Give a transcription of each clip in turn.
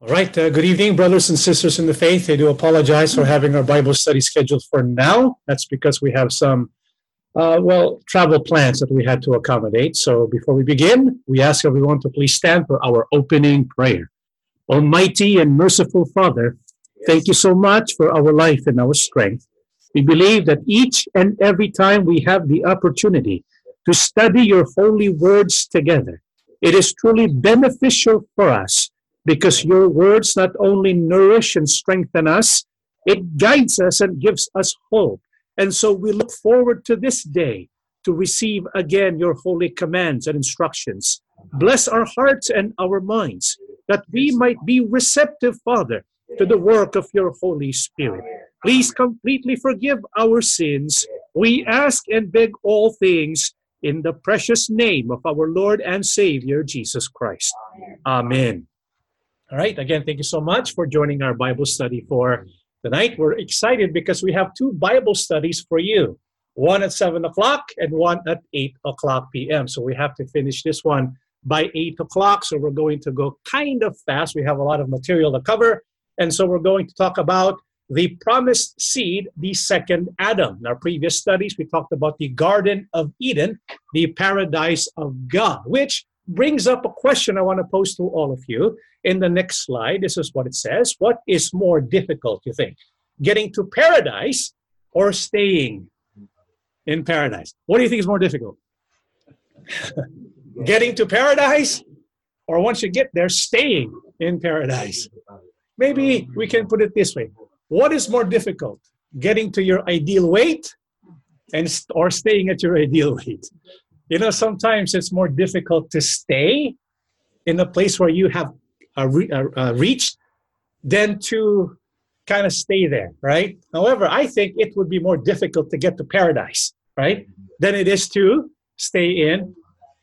All right. Uh, good evening, brothers and sisters in the faith. I do apologize for having our Bible study scheduled for now. That's because we have some, uh, well, travel plans that we had to accommodate. So before we begin, we ask everyone to please stand for our opening prayer. Almighty and merciful Father, thank you so much for our life and our strength. We believe that each and every time we have the opportunity to study your holy words together, it is truly beneficial for us because your words not only nourish and strengthen us, it guides us and gives us hope. And so we look forward to this day to receive again your holy commands and instructions. Bless our hearts and our minds that we might be receptive, Father, to the work of your Holy Spirit. Please completely forgive our sins. We ask and beg all things in the precious name of our Lord and Savior, Jesus Christ. Amen. All right. Again, thank you so much for joining our Bible study for tonight. We're excited because we have two Bible studies for you one at 7 o'clock and one at 8 o'clock p.m. So we have to finish this one by 8 o'clock. So we're going to go kind of fast. We have a lot of material to cover. And so we're going to talk about the promised seed, the second Adam. In our previous studies, we talked about the Garden of Eden, the paradise of God, which brings up a question I want to pose to all of you. In the next slide, this is what it says. What is more difficult, you think? Getting to paradise or staying in paradise? What do you think is more difficult? Getting to paradise or once you get there, staying in paradise? Maybe we can put it this way What is more difficult? Getting to your ideal weight and or staying at your ideal weight? You know, sometimes it's more difficult to stay in a place where you have re- uh, uh, reached than to kind of stay there, right? However, I think it would be more difficult to get to paradise, right, than it is to stay in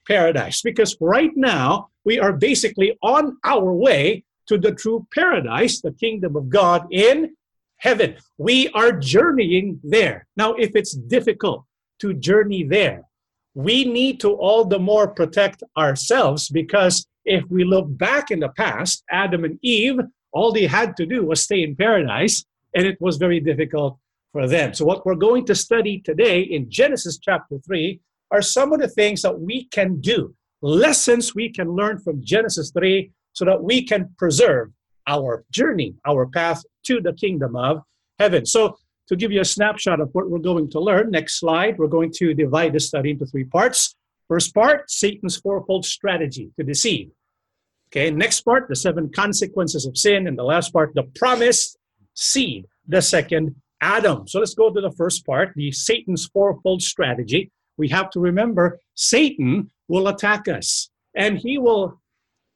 paradise. Because right now, we are basically on our way to the true paradise, the kingdom of God in heaven. We are journeying there. Now, if it's difficult to journey there, we need to all the more protect ourselves because if we look back in the past, Adam and Eve, all they had to do was stay in paradise, and it was very difficult for them. So, what we're going to study today in Genesis chapter 3 are some of the things that we can do, lessons we can learn from Genesis 3 so that we can preserve our journey, our path to the kingdom of heaven. So, to give you a snapshot of what we're going to learn, next slide, we're going to divide the study into three parts. First part, Satan's fourfold strategy to deceive. Okay, next part, the seven consequences of sin. And the last part, the promised seed, the second Adam. So let's go to the first part, the Satan's fourfold strategy. We have to remember Satan will attack us and he will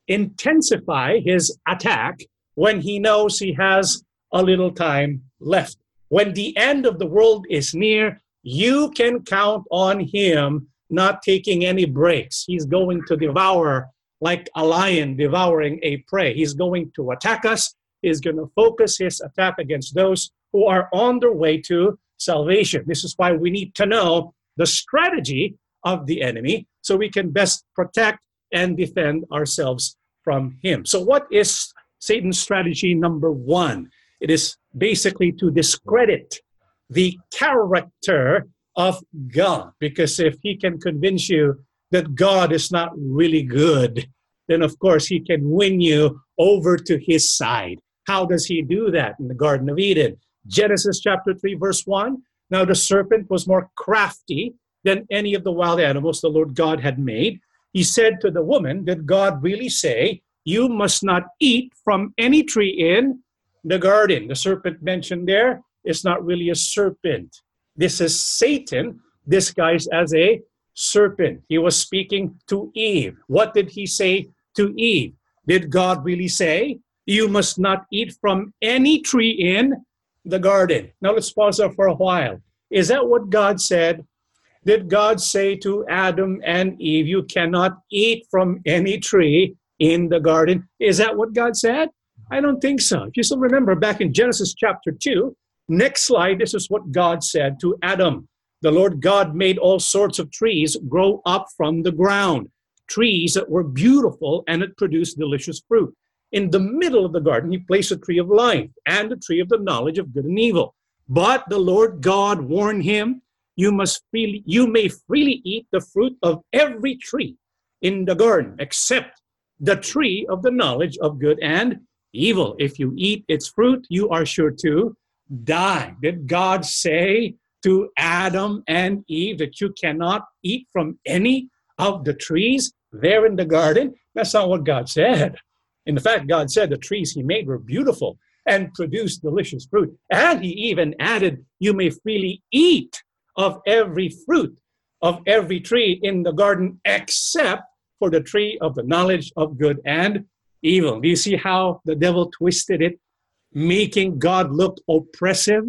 intensify his attack when he knows he has a little time left. When the end of the world is near, you can count on him not taking any breaks. He's going to devour like a lion devouring a prey. He's going to attack us. He's going to focus his attack against those who are on their way to salvation. This is why we need to know the strategy of the enemy so we can best protect and defend ourselves from him. So, what is Satan's strategy number one? It is basically to discredit the character of God. Because if he can convince you that God is not really good, then of course he can win you over to his side. How does he do that in the Garden of Eden? Genesis chapter 3, verse 1. Now the serpent was more crafty than any of the wild animals the Lord God had made. He said to the woman, Did God really say, You must not eat from any tree in the garden. The serpent mentioned there is not really a serpent. This is Satan disguised as a serpent. He was speaking to Eve. What did he say to Eve? Did God really say, You must not eat from any tree in the garden? Now let's pause there for a while. Is that what God said? Did God say to Adam and Eve, You cannot eat from any tree in the garden? Is that what God said? I don't think so. If you still remember back in Genesis chapter 2, next slide, this is what God said to Adam. The Lord God made all sorts of trees grow up from the ground, trees that were beautiful and it produced delicious fruit. in the middle of the garden, he placed a tree of life and a tree of the knowledge of good and evil. But the Lord God warned him, you must freely, you may freely eat the fruit of every tree in the garden, except the tree of the knowledge of good and evil. If you eat its fruit, you are sure to die. Did God say to Adam and Eve that you cannot eat from any of the trees there in the garden? That's not what God said. In fact, God said the trees he made were beautiful and produced delicious fruit. And he even added, You may freely eat of every fruit of every tree in the garden except for the tree of the knowledge of good and evil. Do you see how the devil twisted it, making God look oppressive?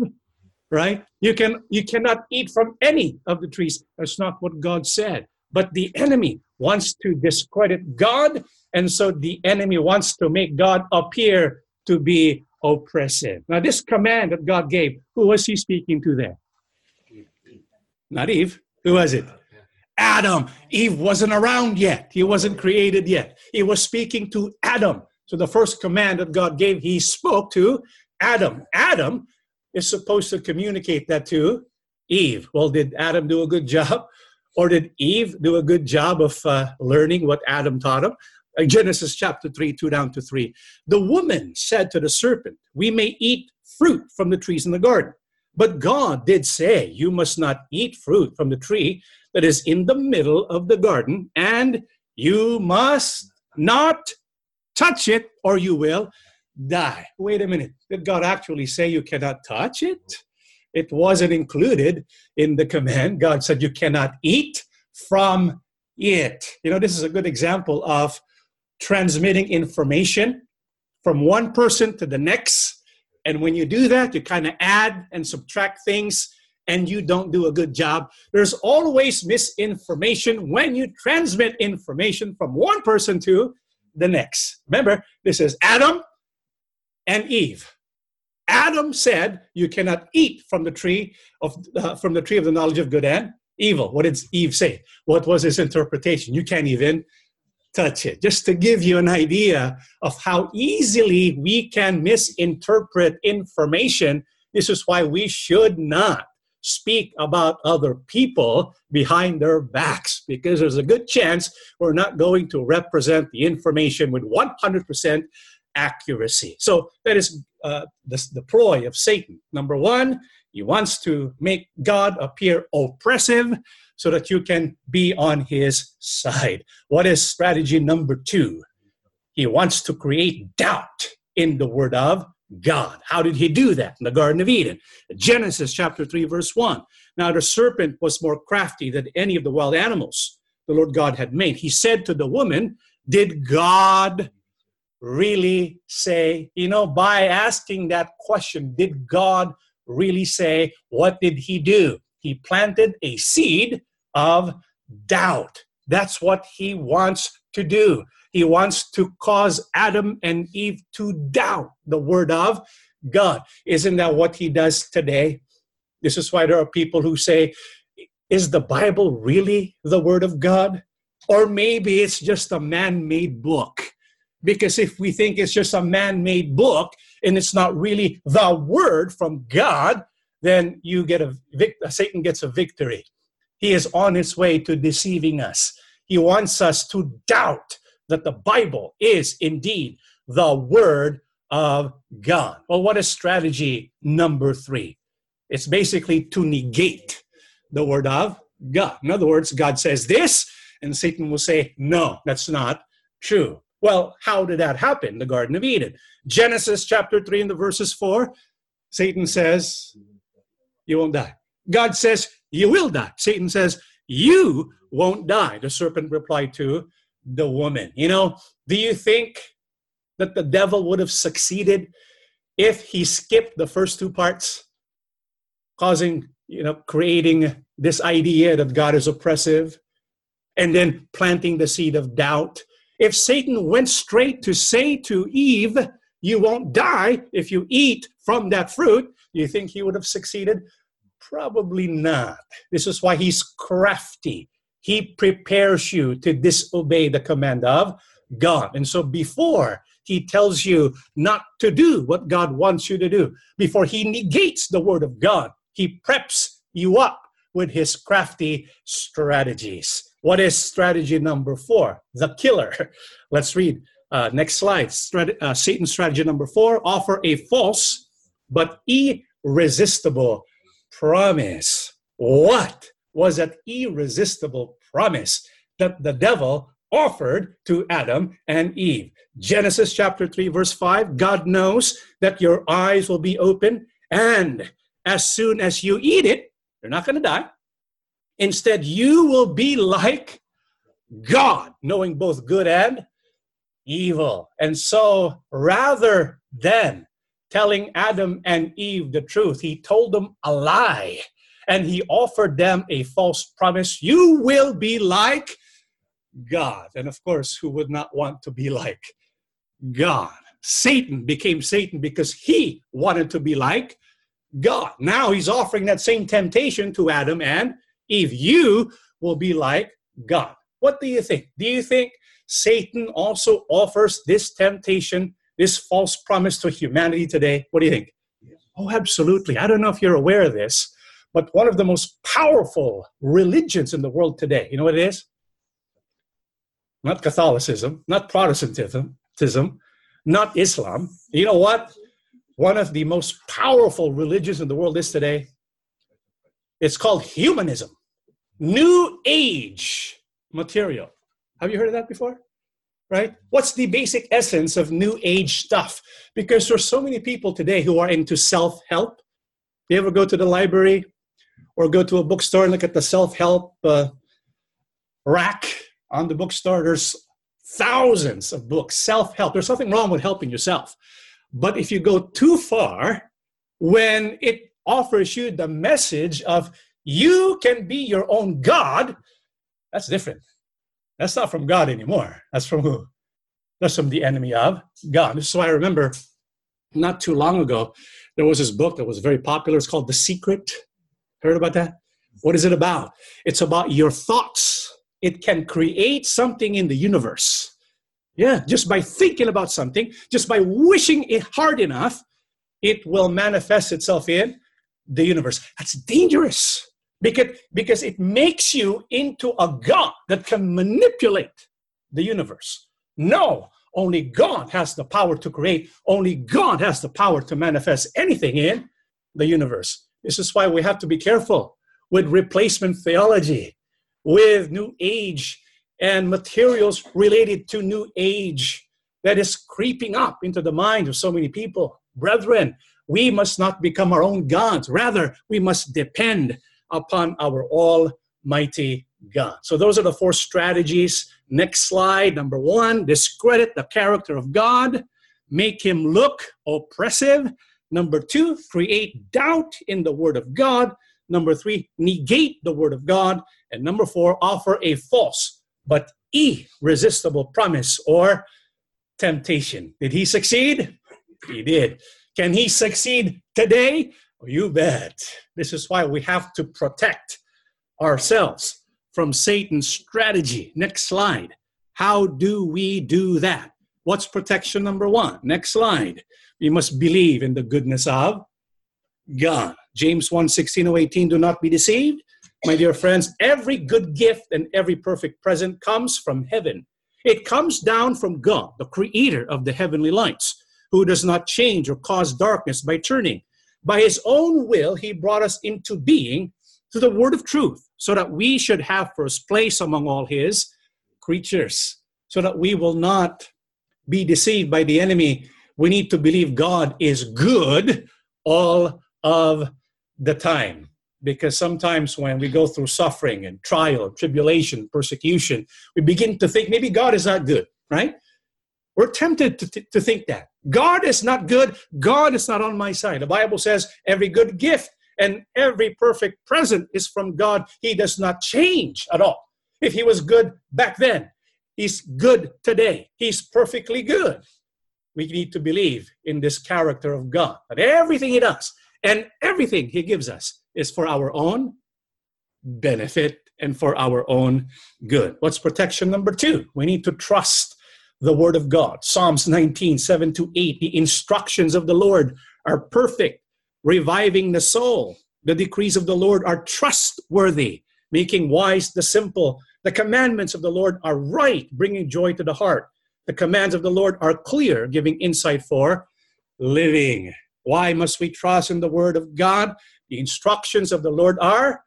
Right? You can you cannot eat from any of the trees. That's not what God said. But the enemy wants to discredit God, and so the enemy wants to make God appear to be oppressive. Now, this command that God gave, who was he speaking to there? Not Eve. Who was it? Adam. Eve wasn't around yet. He wasn't created yet. He was speaking to Adam. So the first command that God gave, he spoke to Adam. Adam is supposed to communicate that to Eve. Well, did Adam do a good job? Or did Eve do a good job of uh, learning what Adam taught him? Uh, Genesis chapter 3, 2 down to 3. The woman said to the serpent, We may eat fruit from the trees in the garden. But God did say, You must not eat fruit from the tree that is in the middle of the garden, and you must not touch it, or you will die. Wait a minute. Did God actually say you cannot touch it? It wasn't included in the command. God said you cannot eat from it. You know, this is a good example of transmitting information from one person to the next. And when you do that, you kind of add and subtract things and you don't do a good job. There's always misinformation when you transmit information from one person to the next. Remember, this is Adam and Eve. Adam said, "You cannot eat from the tree of uh, from the tree of the knowledge of good and evil." What did Eve say? What was his interpretation? You can't even touch it. Just to give you an idea of how easily we can misinterpret information. This is why we should not speak about other people behind their backs because there's a good chance we're not going to represent the information with 100% accuracy. So that is uh, the, the ploy of Satan. Number one, he wants to make God appear oppressive so that you can be on his side. What is strategy number two? He wants to create doubt in the word of God. How did he do that? In the Garden of Eden. Genesis chapter 3, verse 1. Now the serpent was more crafty than any of the wild animals the Lord God had made. He said to the woman, Did God really say, you know, by asking that question, did God really say, what did he do? He planted a seed of doubt. That's what he wants to do. He wants to cause Adam and Eve to doubt the word of God. Isn't that what he does today? This is why there are people who say, is the Bible really the word of God? Or maybe it's just a man made book because if we think it's just a man made book and it's not really the word from God, then you get a Satan gets a victory. He is on his way to deceiving us. He wants us to doubt that the Bible is indeed the word of God. Well, what is strategy number three? It's basically to negate the word of God. In other words, God says this, and Satan will say, No, that's not true. Well, how did that happen? The Garden of Eden. Genesis chapter 3 and the verses 4, Satan says, You won't die. God says, You will die. Satan says, You won't die. The serpent replied to the woman. You know, do you think that the devil would have succeeded if he skipped the first two parts, causing, you know, creating this idea that God is oppressive and then planting the seed of doubt? If Satan went straight to say to Eve, You won't die if you eat from that fruit, do you think he would have succeeded? Probably not. This is why he's crafty. He prepares you to disobey the command of God. And so before he tells you not to do what God wants you to do. Before he negates the word of God, he preps you up with his crafty strategies. What is strategy number four? The killer. Let's read. Uh, next slide. Strat- uh, Satan's strategy number four offer a false but irresistible promise. What was that irresistible promise that the devil offered to Adam and Eve? Genesis chapter 3, verse 5 God knows that your eyes will be open, and as soon as you eat it, you're not going to die. Instead, you will be like God, knowing both good and evil. And so, rather than telling Adam and Eve the truth, he told them a lie and he offered them a false promise you will be like God. And of course, who would not want to be like God? Satan became Satan because he wanted to be like God. Now he's offering that same temptation to Adam and Eve. You will be like God. What do you think? Do you think Satan also offers this temptation, this false promise to humanity today? What do you think? Oh, absolutely. I don't know if you're aware of this, but one of the most powerful religions in the world today, you know what it is? Not Catholicism, not Protestantism, not Islam. You know what? one of the most powerful religions in the world is today. It's called humanism, new age material. Have you heard of that before? Right? What's the basic essence of new age stuff? Because there's so many people today who are into self help. You ever go to the library or go to a bookstore and look at the self help uh, rack on the bookstore? There's thousands of books, self help. There's nothing wrong with helping yourself. But if you go too far, when it offers you the message of you can be your own God, that's different. That's not from God anymore. That's from who? That's from the enemy of God. This is why I remember not too long ago, there was this book that was very popular. It's called The Secret. Heard about that? What is it about? It's about your thoughts. It can create something in the universe. Yeah, just by thinking about something, just by wishing it hard enough, it will manifest itself in the universe. That's dangerous because, because it makes you into a God that can manipulate the universe. No, only God has the power to create, only God has the power to manifest anything in the universe. This is why we have to be careful with replacement theology, with New Age and materials related to new age that is creeping up into the mind of so many people. Brethren, we must not become our own gods. Rather, we must depend upon our almighty God. So, those are the four strategies. Next slide. Number one, discredit the character of God, make him look oppressive. Number two, create doubt in the word of God. Number three, negate the word of God. And number four, offer a false but irresistible promise or temptation. Did he succeed? He did. Can he succeed today? Oh, you bet. This is why we have to protect ourselves from Satan's strategy. Next slide. How do we do that? What's protection number one? Next slide. We must believe in the goodness of God. James 1 16 18, do not be deceived. My dear friends, every good gift and every perfect present comes from heaven. It comes down from God, the creator of the heavenly lights, who does not change or cause darkness by turning. By his own will, he brought us into being through the word of truth, so that we should have first place among all his creatures, so that we will not be deceived by the enemy. We need to believe God is good all of the time because sometimes when we go through suffering and trial, tribulation, persecution, we begin to think maybe God is not good, right? We're tempted to, t- to think that. God is not good. God is not on my side. The Bible says every good gift and every perfect present is from God. He does not change at all. If He was good back then, He's good today. He's perfectly good. We need to believe in this character of God, that everything He does and everything He gives us is for our own benefit and for our own good. What's protection number two? We need to trust the word of God. Psalms 19, 7 to 8. The instructions of the Lord are perfect, reviving the soul. The decrees of the Lord are trustworthy, making wise the simple. The commandments of the Lord are right, bringing joy to the heart. The commands of the Lord are clear, giving insight for living. Why must we trust in the word of God? The instructions of the Lord are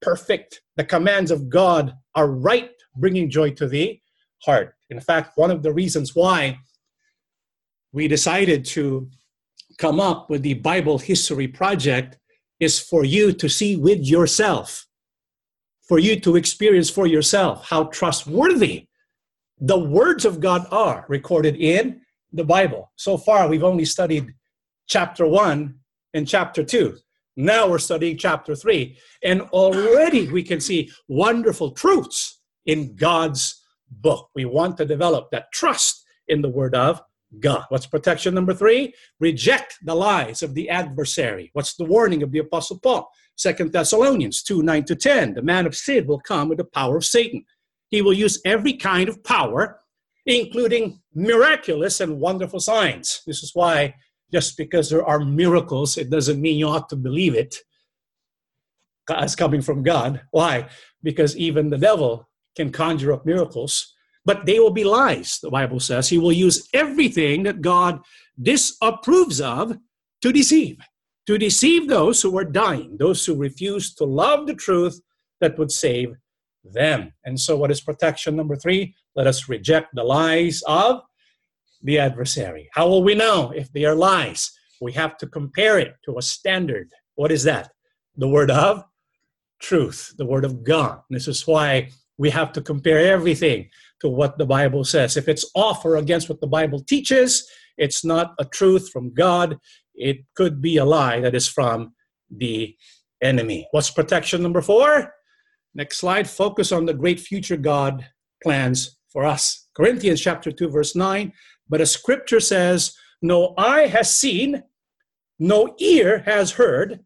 perfect. The commands of God are right, bringing joy to the heart. In fact, one of the reasons why we decided to come up with the Bible History Project is for you to see with yourself, for you to experience for yourself how trustworthy the words of God are recorded in the Bible. So far, we've only studied chapter 1 and chapter 2. Now we're studying chapter 3, and already we can see wonderful truths in God's book. We want to develop that trust in the Word of God. What's protection number three? Reject the lies of the adversary. What's the warning of the Apostle Paul? Second Thessalonians 2 9 to 10. The man of sin will come with the power of Satan. He will use every kind of power, including miraculous and wonderful signs. This is why, just because there are miracles, it doesn't mean you ought to believe it as coming from God. Why? Because even the devil can conjure up miracles, but they will be lies, the Bible says. He will use everything that God disapproves of to deceive, to deceive those who are dying, those who refuse to love the truth that would save them. And so, what is protection number three? Let us reject the lies of the adversary. How will we know if they are lies? We have to compare it to a standard. What is that? The word of truth, the word of God. This is why we have to compare everything to what the Bible says. If it's off or against what the Bible teaches, it's not a truth from God. It could be a lie that is from the enemy. What's protection number four? Next slide. Focus on the great future God plans for us. Corinthians chapter 2, verse 9. But a scripture says, No eye has seen, no ear has heard,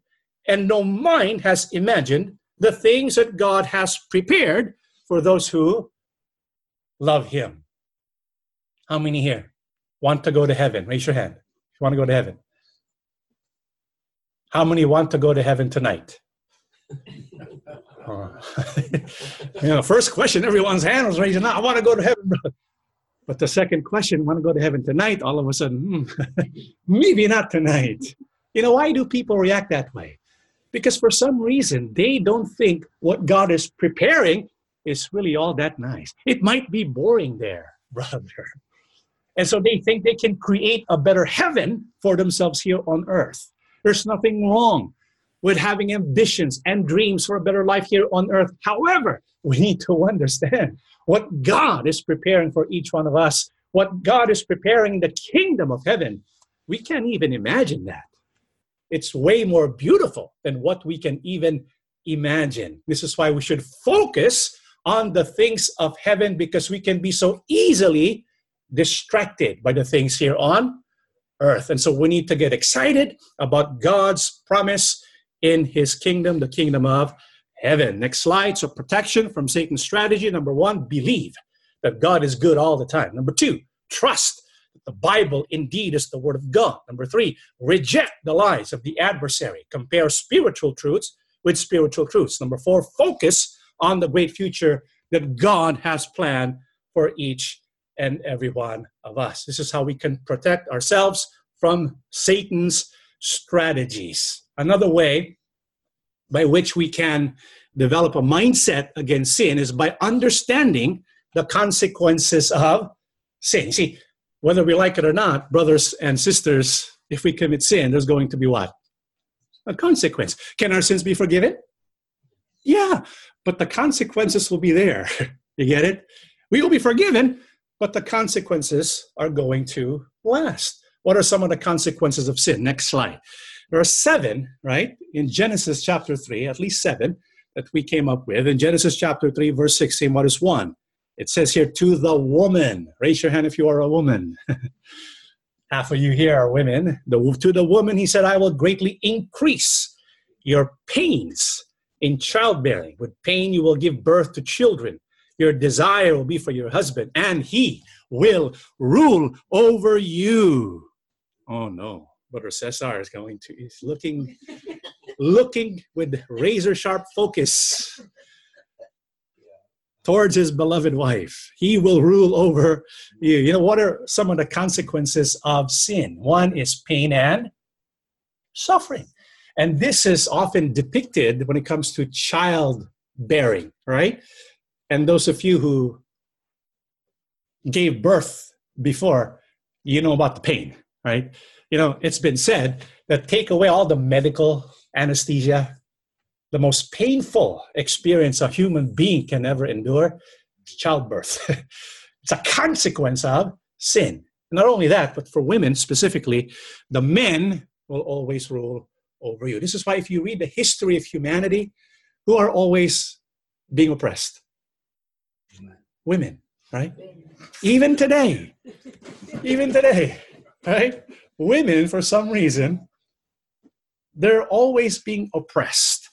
and no mind has imagined the things that God has prepared for those who love Him. How many here want to go to heaven? Raise your hand. If you want to go to heaven. How many want to go to heaven tonight? You know, first question, everyone's hand was raising. I want to go to heaven. But the second question, want to go to heaven tonight? All of a sudden, hmm, maybe not tonight. You know, why do people react that way? Because for some reason, they don't think what God is preparing is really all that nice. It might be boring there, brother. And so they think they can create a better heaven for themselves here on earth. There's nothing wrong with having ambitions and dreams for a better life here on earth. However, we need to understand what God is preparing for each one of us, what God is preparing the kingdom of heaven. We can't even imagine that. It's way more beautiful than what we can even imagine. This is why we should focus on the things of heaven because we can be so easily distracted by the things here on earth. And so we need to get excited about God's promise in his kingdom, the kingdom of heaven. Next slide. So, protection from Satan's strategy. Number one, believe that God is good all the time. Number two, trust that the Bible indeed is the Word of God. Number three, reject the lies of the adversary. Compare spiritual truths with spiritual truths. Number four, focus on the great future that God has planned for each and every one of us. This is how we can protect ourselves from Satan's strategies. Another way by which we can develop a mindset against sin is by understanding the consequences of sin. See, whether we like it or not, brothers and sisters, if we commit sin, there's going to be what? A consequence. Can our sins be forgiven? Yeah, but the consequences will be there. you get it? We will be forgiven, but the consequences are going to last. What are some of the consequences of sin? Next slide. There are seven, right, in Genesis chapter 3, at least seven that we came up with. In Genesis chapter 3, verse 16, what is one? It says here, to the woman. Raise your hand if you are a woman. Half of you here are women. The, to the woman, he said, I will greatly increase your pains in childbearing. With pain, you will give birth to children. Your desire will be for your husband, and he will rule over you. Oh no, Brother Cesar is going to, he's looking, looking with razor sharp focus towards his beloved wife. He will rule over you. You know, what are some of the consequences of sin? One is pain and suffering. And this is often depicted when it comes to childbearing, right? And those of you who gave birth before, you know about the pain, right? You know, it's been said that take away all the medical anesthesia, the most painful experience a human being can ever endure is childbirth. it's a consequence of sin. Not only that, but for women specifically, the men will always rule over you. This is why, if you read the history of humanity, who are always being oppressed? Women, right? Even today, even today, right? Women, for some reason, they're always being oppressed.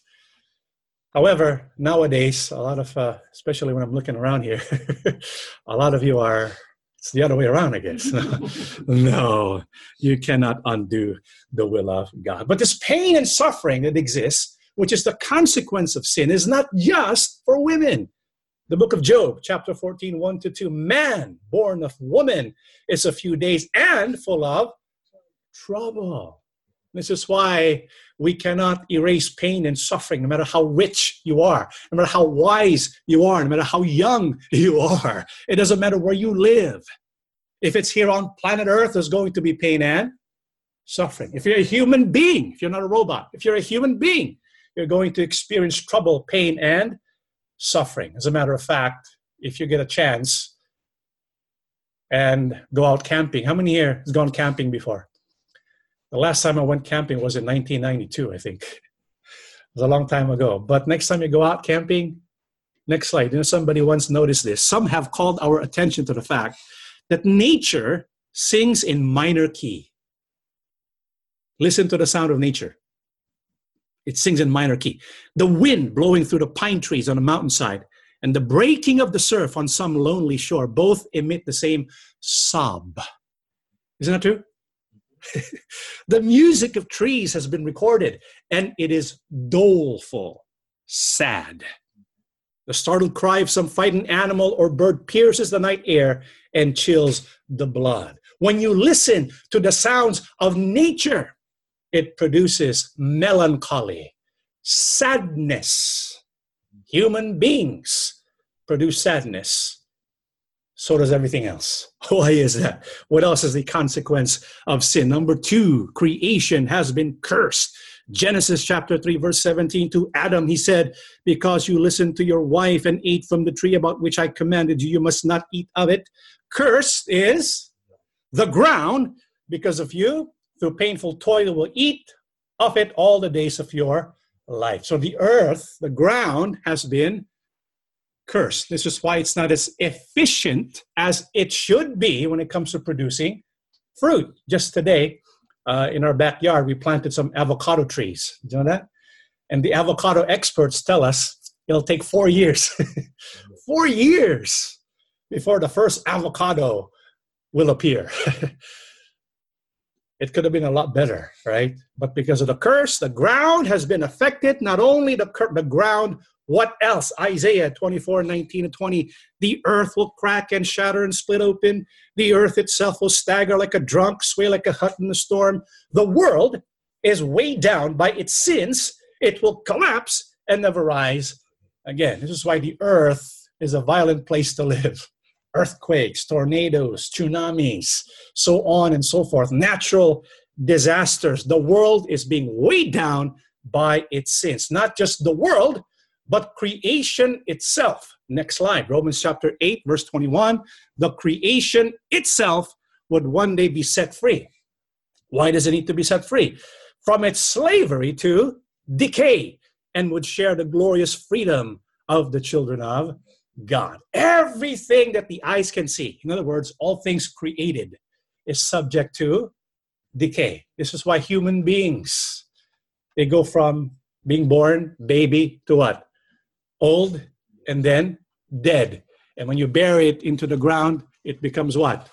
However, nowadays, a lot of, uh, especially when I'm looking around here, a lot of you are, it's the other way around, I guess. no, you cannot undo the will of God. But this pain and suffering that exists, which is the consequence of sin, is not just for women. The book of Job, chapter 14, 1 to 2 man born of woman is a few days and full of trouble. This is why we cannot erase pain and suffering, no matter how rich you are, no matter how wise you are, no matter how young you are. It doesn't matter where you live. If it's here on planet Earth, there's going to be pain and suffering. If you're a human being, if you're not a robot, if you're a human being, you're going to experience trouble, pain, and suffering. As a matter of fact, if you get a chance and go out camping, how many here has gone camping before? The last time I went camping was in 1992, I think. It was a long time ago. But next time you go out camping, next slide. You know, somebody once noticed this. Some have called our attention to the fact that nature sings in minor key. Listen to the sound of nature. It sings in minor key. The wind blowing through the pine trees on a mountainside and the breaking of the surf on some lonely shore both emit the same sob. Isn't that true? the music of trees has been recorded, and it is doleful, sad. The startled cry of some fighting animal or bird pierces the night air and chills the blood. When you listen to the sounds of nature, it produces melancholy, sadness. Human beings produce sadness so does everything else. Why is that? What else is the consequence of sin? Number two, creation has been cursed. Genesis chapter 3, verse 17 to Adam, he said, Because you listened to your wife and ate from the tree about which I commanded you, you must not eat of it. Cursed is the ground because of you. Through painful toil will eat of it all the days of your life. So the earth, the ground, has been cursed. This is why it's not as efficient as it should be when it comes to producing fruit. Just today, uh, in our backyard, we planted some avocado trees. You know that? And the avocado experts tell us it'll take four years, four years before the first avocado will appear. it could have been a lot better, right? But because of the curse, the ground has been affected. Not only the, the ground what else? Isaiah 24, 19 and 20. The earth will crack and shatter and split open. The earth itself will stagger like a drunk, sway like a hut in the storm. The world is weighed down by its sins. It will collapse and never rise again. This is why the earth is a violent place to live. Earthquakes, tornadoes, tsunamis, so on and so forth. Natural disasters. The world is being weighed down by its sins. Not just the world, but creation itself. Next slide, Romans chapter 8, verse 21. The creation itself would one day be set free. Why does it need to be set free? From its slavery to decay and would share the glorious freedom of the children of God. Everything that the eyes can see, in other words, all things created, is subject to decay. This is why human beings they go from being born baby to what? old, and then dead. And when you bury it into the ground, it becomes what?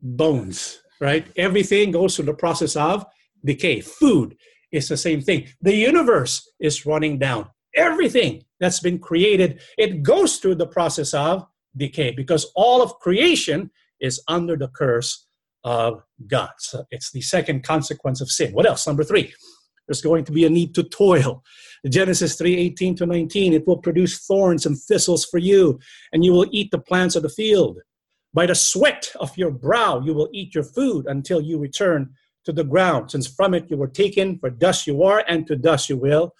Bones, right? Everything goes through the process of decay. Food is the same thing. The universe is running down. Everything that's been created, it goes through the process of decay because all of creation is under the curse of God. So it's the second consequence of sin. What else? Number three, there's going to be a need to toil. Genesis 3 18 to 19, it will produce thorns and thistles for you, and you will eat the plants of the field. By the sweat of your brow, you will eat your food until you return to the ground, since from it you were taken, for dust you are, and to dust you will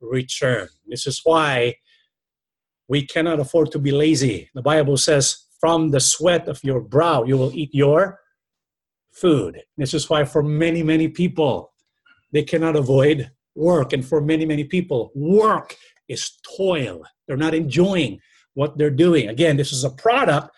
return. This is why we cannot afford to be lazy. The Bible says, From the sweat of your brow, you will eat your food. This is why, for many, many people, they cannot avoid work. And for many, many people, work is toil. They're not enjoying what they're doing. Again, this is a product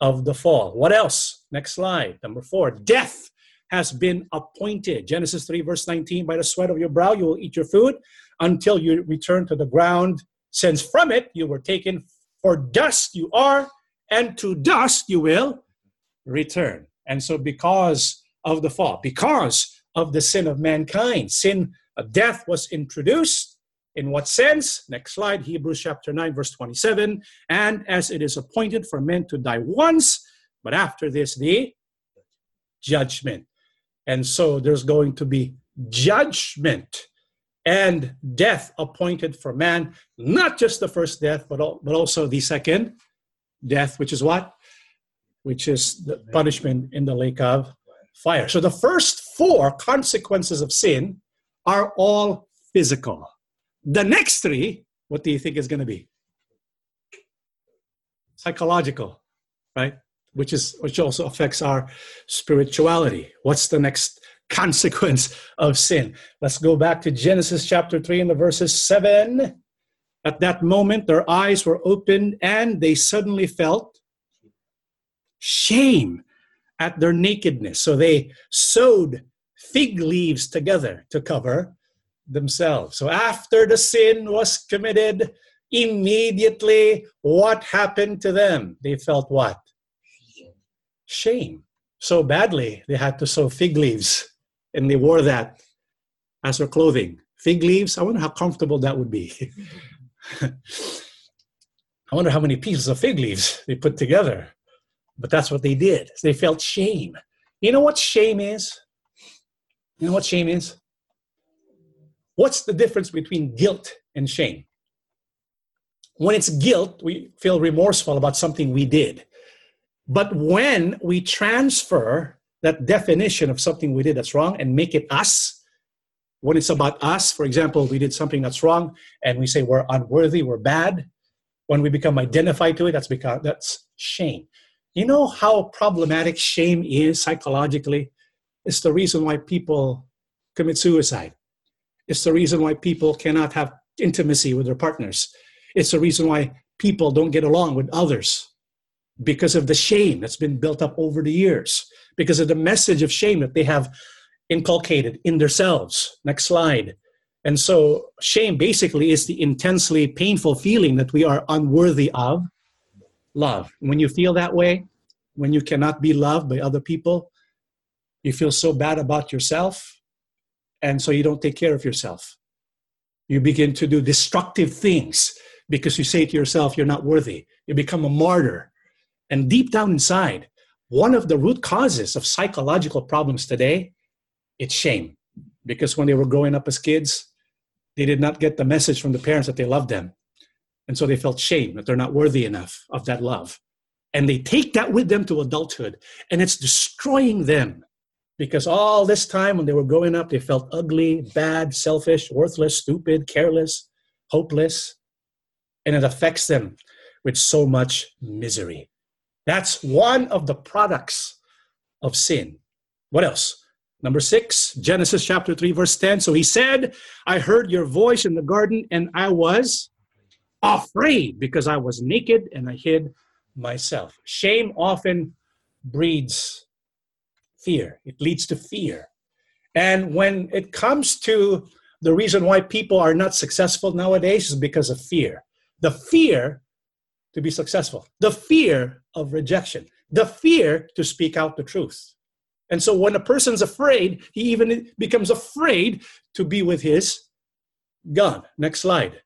of the fall. What else? Next slide. Number four death has been appointed. Genesis 3, verse 19 By the sweat of your brow you will eat your food until you return to the ground, since from it you were taken. For dust you are, and to dust you will return. And so, because of the fall, because of the sin of mankind, sin, uh, death was introduced. In what sense? Next slide, Hebrews chapter 9, verse 27. And as it is appointed for men to die once, but after this, the judgment. And so there's going to be judgment and death appointed for man, not just the first death, but, but also the second death, which is what? Which is the punishment in the lake of fire. So the first four consequences of sin are all physical. The next three, what do you think is going to be? Psychological, right? which is which also affects our spirituality. What's the next consequence of sin? Let's go back to Genesis chapter 3 and the verses 7. At that moment their eyes were opened and they suddenly felt shame at their nakedness. So they sewed fig leaves together to cover themselves. So after the sin was committed, immediately what happened to them? They felt what? shame so badly they had to sew fig leaves and they wore that as their clothing. Fig leaves, I wonder how comfortable that would be. I wonder how many pieces of fig leaves they put together. But that's what they did. They felt shame. You know what shame is? You know what shame is? What's the difference between guilt and shame? When it's guilt, we feel remorseful about something we did. But when we transfer that definition of something we did that's wrong and make it us, when it's about us, for example, we did something that's wrong and we say we're unworthy, we're bad, when we become identified to it, that's because that's shame. You know how problematic shame is psychologically? It's the reason why people commit suicide. It's the reason why people cannot have intimacy with their partners. It's the reason why people don't get along with others because of the shame that's been built up over the years, because of the message of shame that they have inculcated in themselves. Next slide. And so, shame basically is the intensely painful feeling that we are unworthy of love. When you feel that way, when you cannot be loved by other people, you feel so bad about yourself, and so you don't take care of yourself. You begin to do destructive things because you say to yourself, You're not worthy. You become a martyr and deep down inside, one of the root causes of psychological problems today, it's shame. Because when they were growing up as kids, they did not get the message from the parents that they loved them. And so they felt shame that they're not worthy enough of that love. And they take that with them to adulthood, and it's destroying them. Because all this time when they were growing up, they felt ugly, bad, selfish, worthless, stupid, careless, hopeless. And it affects them with so much misery. That's one of the products of sin. What else? Number six, Genesis chapter 3, verse 10. So he said, I heard your voice in the garden, and I was afraid because I was naked and I hid myself. Shame often breeds fear, it leads to fear. And when it comes to the reason why people are not successful nowadays is because of fear. The fear to be successful. The fear of rejection. the fear to speak out the truth. And so when a person's afraid, he even becomes afraid to be with his God. Next slide.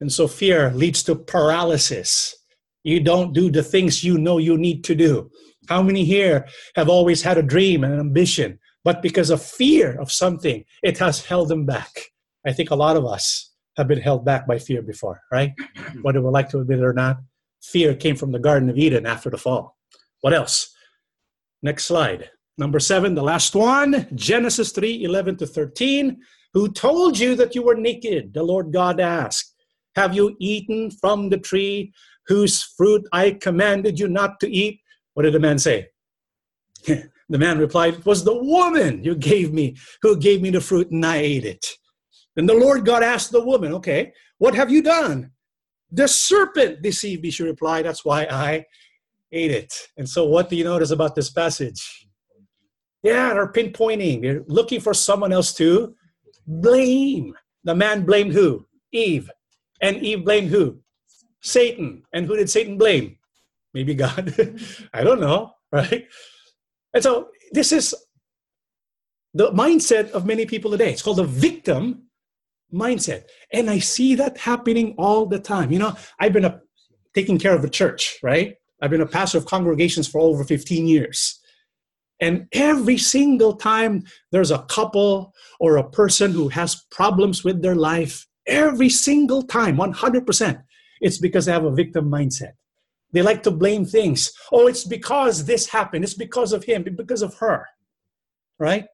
And so fear leads to paralysis. You don't do the things you know you need to do. How many here have always had a dream and an ambition, but because of fear of something, it has held them back? I think a lot of us have been held back by fear before, right? Mm-hmm. Whether we like to admit it or not, fear came from the Garden of Eden after the fall. What else? Next slide. Number seven, the last one, Genesis 3 11 to 13. Who told you that you were naked? The Lord God asked. Have you eaten from the tree whose fruit I commanded you not to eat? What did the man say? the man replied, It was the woman you gave me who gave me the fruit, and I ate it. And the Lord God asked the woman, Okay, what have you done? The serpent deceived me, she replied. That's why I ate it. And so, what do you notice about this passage? Yeah, they're pinpointing. They're looking for someone else to blame. The man blamed who? Eve. And Eve blamed who? Satan. And who did Satan blame? Maybe God. I don't know, right? And so this is the mindset of many people today. It's called the victim mindset. And I see that happening all the time. You know, I've been a, taking care of a church, right? I've been a pastor of congregations for over 15 years. And every single time there's a couple or a person who has problems with their life, every single time, 100%, it's because they have a victim mindset. They like to blame things. Oh, it's because this happened. It's because of him, because of her. Right?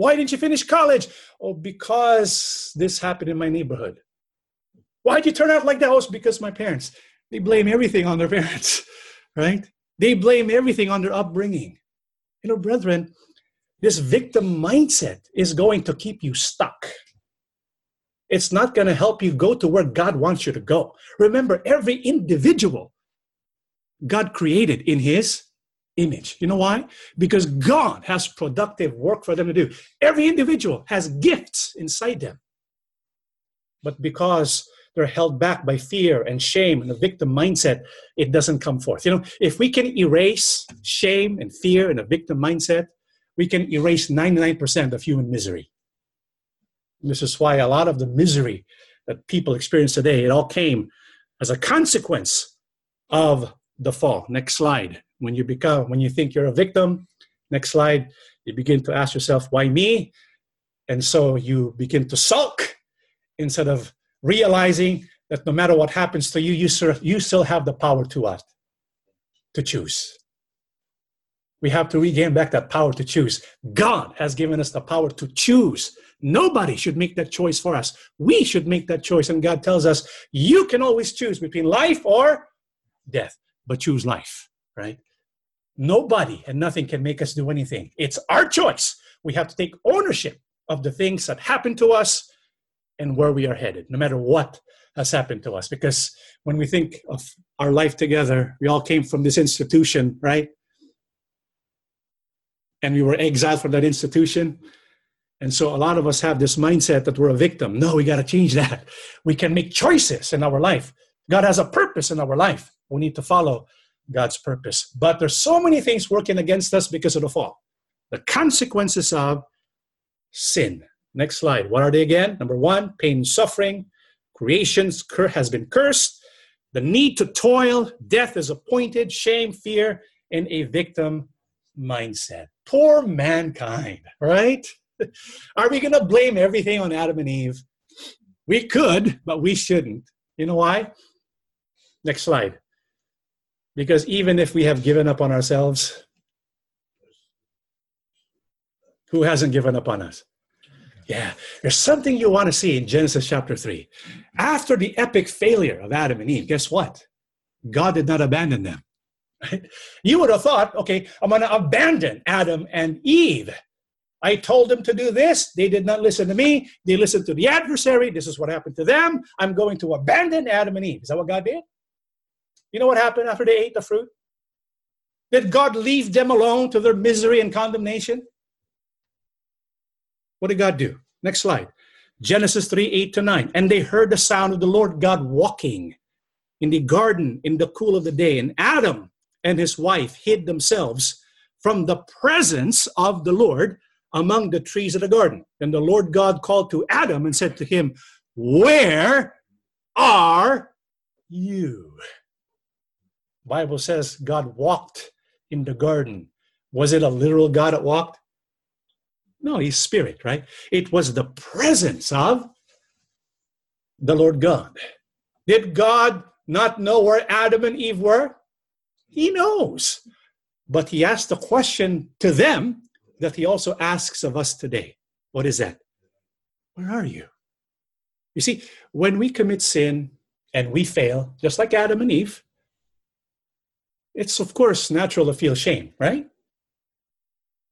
Why didn't you finish college? Oh, because this happened in my neighborhood. Why did you turn out like that? Oh, because my parents. They blame everything on their parents, right? They blame everything on their upbringing. You know, brethren, this victim mindset is going to keep you stuck. It's not going to help you go to where God wants you to go. Remember, every individual God created in His image. You know why? Because God has productive work for them to do. Every individual has gifts inside them. But because they're held back by fear and shame and a victim mindset, it doesn't come forth. You know, if we can erase shame and fear and a victim mindset, we can erase 99% of human misery. And this is why a lot of the misery that people experience today, it all came as a consequence of the fall. Next slide. When you become, when you think you're a victim, next slide, you begin to ask yourself, why me? And so you begin to sulk instead of realizing that no matter what happens to you, you, you still have the power to what? To choose. We have to regain back that power to choose. God has given us the power to choose. Nobody should make that choice for us. We should make that choice. And God tells us, you can always choose between life or death, but choose life, right? Nobody and nothing can make us do anything. It's our choice. We have to take ownership of the things that happen to us and where we are headed, no matter what has happened to us. Because when we think of our life together, we all came from this institution, right? And we were exiled from that institution. And so a lot of us have this mindset that we're a victim. No, we got to change that. We can make choices in our life. God has a purpose in our life. We need to follow God's purpose. But there's so many things working against us because of the fall. The consequences of sin. Next slide. What are they again? Number one, pain and suffering. Creation has been cursed. The need to toil. Death is appointed. Shame, fear, and a victim mindset. Poor mankind, right? Are we going to blame everything on Adam and Eve? We could, but we shouldn't. You know why? Next slide. Because even if we have given up on ourselves, who hasn't given up on us? Yeah, there's something you want to see in Genesis chapter 3. After the epic failure of Adam and Eve, guess what? God did not abandon them. Right? You would have thought, okay, I'm going to abandon Adam and Eve. I told them to do this. They did not listen to me. They listened to the adversary. This is what happened to them. I'm going to abandon Adam and Eve. Is that what God did? You know what happened after they ate the fruit? Did God leave them alone to their misery and condemnation? What did God do? Next slide. Genesis 3 8 to 9. And they heard the sound of the Lord God walking in the garden in the cool of the day. And Adam and his wife hid themselves from the presence of the Lord among the trees of the garden. And the Lord God called to Adam and said to him, Where are you? Bible says God walked in the garden. Was it a literal God that walked? No, he's spirit, right? It was the presence of the Lord God. Did God not know where Adam and Eve were? He knows. But he asked a question to them that he also asks of us today. What is that? Where are you? You see, when we commit sin and we fail, just like Adam and Eve, it's of course natural to feel shame, right?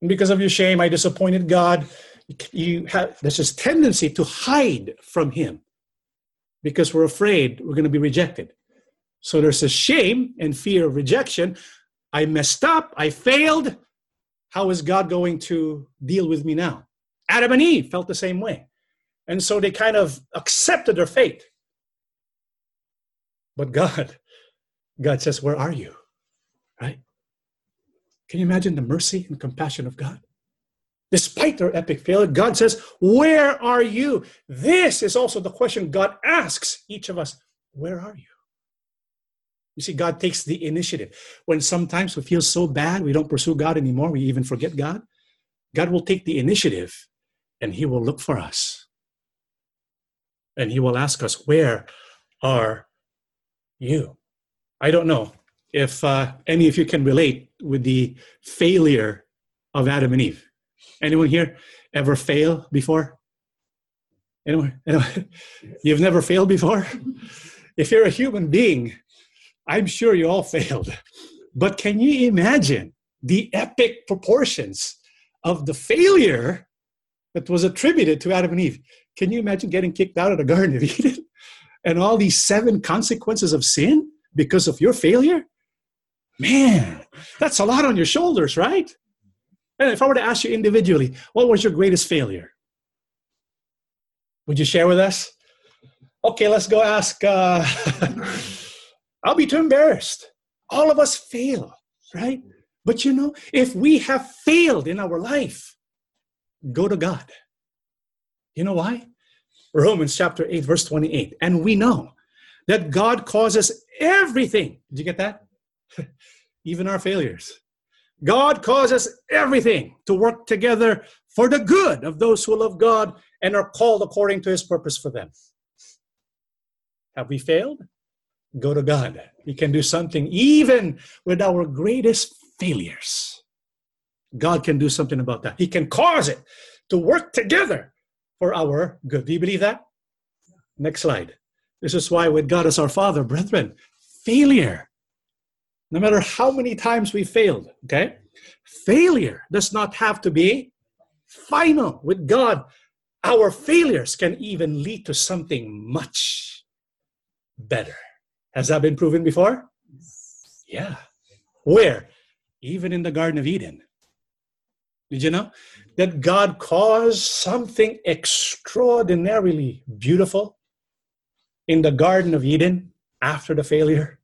And because of your shame, I disappointed God. You have there's this tendency to hide from Him because we're afraid we're going to be rejected. So there's a shame and fear of rejection. I messed up. I failed. How is God going to deal with me now? Adam and Eve felt the same way. And so they kind of accepted their fate. But God, God says, Where are you? Can you imagine the mercy and compassion of God? Despite their epic failure, God says, Where are you? This is also the question God asks each of us Where are you? You see, God takes the initiative. When sometimes we feel so bad, we don't pursue God anymore, we even forget God, God will take the initiative and He will look for us. And He will ask us, Where are you? I don't know if uh, any of you can relate with the failure of Adam and Eve. Anyone here ever fail before? Anyone? Anyone? You've never failed before? If you're a human being, I'm sure you all failed. But can you imagine the epic proportions of the failure that was attributed to Adam and Eve? Can you imagine getting kicked out of the Garden of Eden and all these seven consequences of sin because of your failure? Man, that's a lot on your shoulders, right? And if I were to ask you individually, what was your greatest failure? Would you share with us? Okay, let's go ask. Uh, I'll be too embarrassed. All of us fail, right? But you know, if we have failed in our life, go to God. You know why? Romans chapter 8, verse 28. And we know that God causes everything. Did you get that? Even our failures. God causes everything to work together for the good of those who love God and are called according to his purpose for them. Have we failed? Go to God. He can do something even with our greatest failures. God can do something about that. He can cause it to work together for our good. Do you believe that? Next slide. This is why, with God as our Father, brethren, failure no matter how many times we failed, okay? Failure does not have to be final with God. Our failures can even lead to something much better. Has that been proven before? Yeah. Where? Even in the Garden of Eden. Did you know that God caused something extraordinarily beautiful in the Garden of Eden after the failure?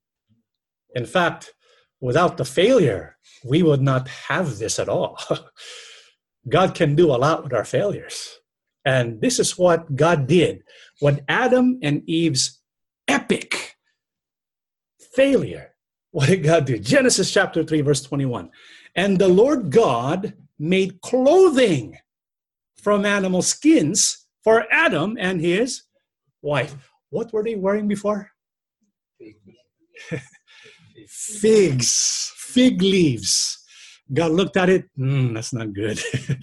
In fact, without the failure, we would not have this at all. God can do a lot with our failures. And this is what God did when Adam and Eve's epic failure. What did God do? Genesis chapter 3, verse 21. And the Lord God made clothing from animal skins for Adam and his wife. What were they wearing before? figs, fig leaves. God looked at it, mm, that's not good.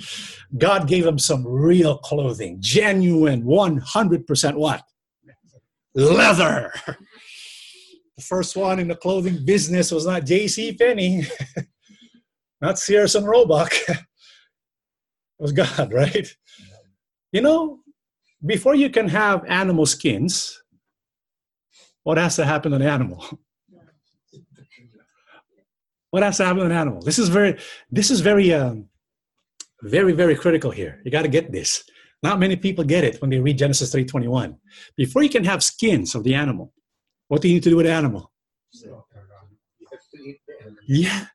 God gave him some real clothing, genuine, 100% what? Leather. The first one in the clothing business was not J.C. Penney, not Sears and Roebuck. it was God, right? You know, before you can have animal skins, what has to happen to the animal? What has to happen to an animal? This is very, this is very, um, very, very critical here. You got to get this. Not many people get it when they read Genesis 3:21. Before you can have skins of the animal, what do you need to do with the animal? Yeah.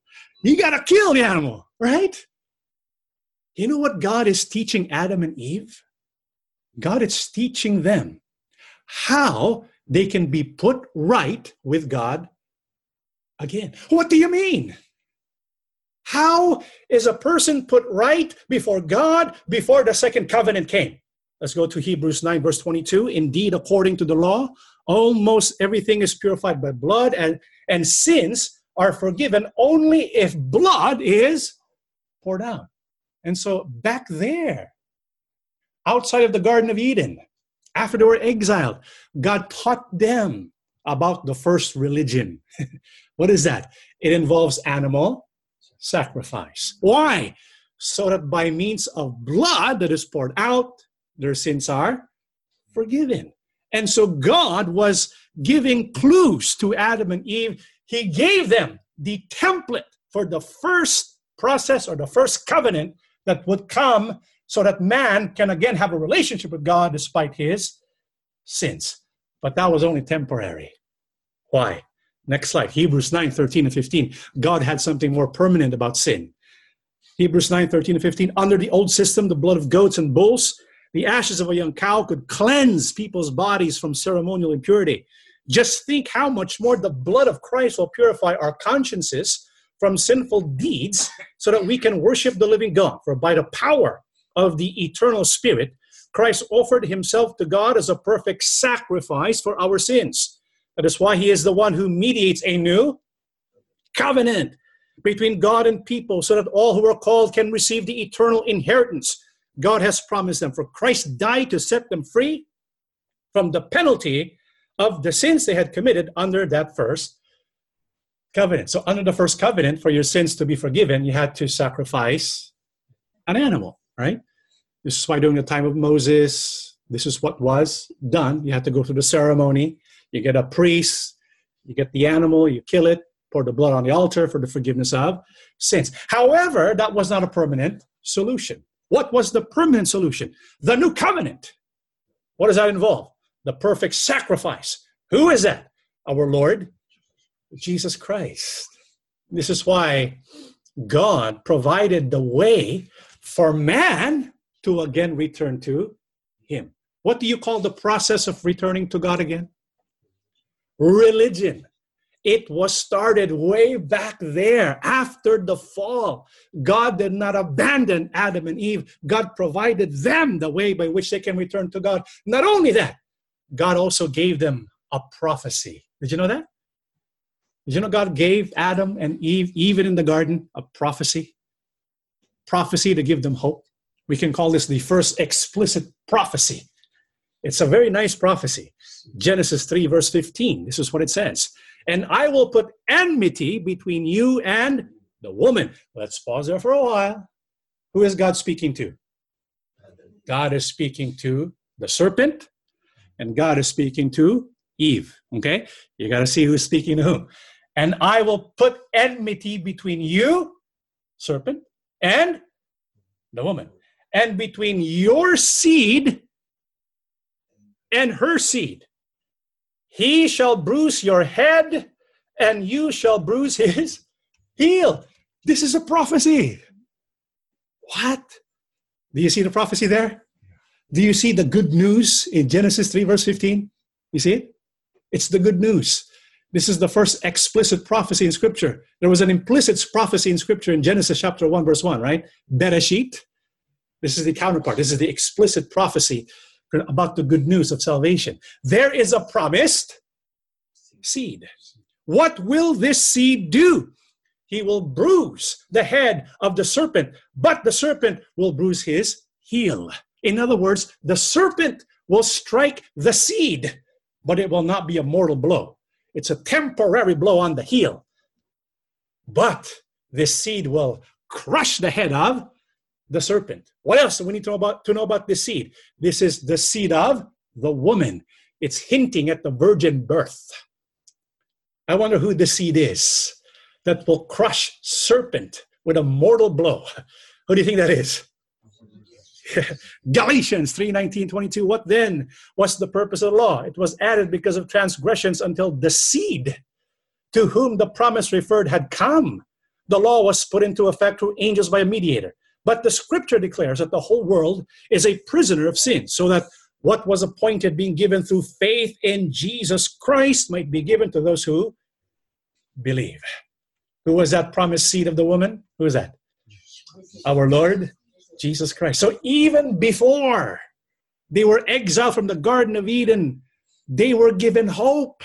You got to kill the animal, right? You know what God is teaching Adam and Eve? God is teaching them how they can be put right with God again. What do you mean? How is a person put right before God before the second covenant came? Let's go to Hebrews 9, verse 22. Indeed, according to the law, almost everything is purified by blood, and, and sins are forgiven only if blood is poured out. And so, back there, outside of the Garden of Eden, after they were exiled, God taught them about the first religion. what is that? It involves animal sacrifice. Why? So that by means of blood that is poured out, their sins are forgiven. And so God was giving clues to Adam and Eve. He gave them the template for the first process or the first covenant that would come so that man can again have a relationship with God despite his sins. But that was only temporary. Why? Next slide. Hebrews 9, 13 and 15. God had something more permanent about sin. Hebrews 9, 13 and 15. Under the old system, the blood of goats and bulls, the ashes of a young cow could cleanse people's bodies from ceremonial impurity. Just think how much more the blood of Christ will purify our consciences from sinful deeds so that we can worship the living God. For by the power of the eternal Spirit, Christ offered himself to God as a perfect sacrifice for our sins. That is why he is the one who mediates a new covenant between God and people so that all who are called can receive the eternal inheritance God has promised them. For Christ died to set them free from the penalty of the sins they had committed under that first covenant. So, under the first covenant, for your sins to be forgiven, you had to sacrifice an animal, right? This is why during the time of Moses, this is what was done. You had to go through the ceremony. You get a priest, you get the animal, you kill it, pour the blood on the altar for the forgiveness of sins. However, that was not a permanent solution. What was the permanent solution? The new covenant. What does that involve? The perfect sacrifice. Who is that? Our Lord Jesus Christ. This is why God provided the way for man to again return to him. What do you call the process of returning to God again? Religion. It was started way back there after the fall. God did not abandon Adam and Eve. God provided them the way by which they can return to God. Not only that, God also gave them a prophecy. Did you know that? Did you know God gave Adam and Eve, even in the garden, a prophecy? Prophecy to give them hope. We can call this the first explicit prophecy. It's a very nice prophecy. Genesis 3, verse 15. This is what it says. And I will put enmity between you and the woman. Let's pause there for a while. Who is God speaking to? God is speaking to the serpent, and God is speaking to Eve. Okay? You got to see who's speaking to whom. And I will put enmity between you, serpent, and the woman and between your seed and her seed. He shall bruise your head, and you shall bruise his heel. This is a prophecy. What? Do you see the prophecy there? Do you see the good news in Genesis 3, verse 15? You see it? It's the good news. This is the first explicit prophecy in Scripture. There was an implicit prophecy in Scripture in Genesis chapter 1, verse 1, right? Bereshit, this is the counterpart. This is the explicit prophecy about the good news of salvation. There is a promised seed. What will this seed do? He will bruise the head of the serpent, but the serpent will bruise his heel. In other words, the serpent will strike the seed, but it will not be a mortal blow. It's a temporary blow on the heel. But this seed will crush the head of the serpent. What else do we need to know about to know about this seed? This is the seed of the woman. It's hinting at the virgin birth. I wonder who the seed is that will crush serpent with a mortal blow. Who do you think that is? Galatians 3 19, 22. What then was the purpose of the law? It was added because of transgressions until the seed to whom the promise referred had come. The law was put into effect through angels by a mediator. But the scripture declares that the whole world is a prisoner of sin, so that what was appointed being given through faith in Jesus Christ might be given to those who believe. Who was that promised seed of the woman? Who is that? Our Lord Jesus Christ. So even before they were exiled from the Garden of Eden, they were given hope.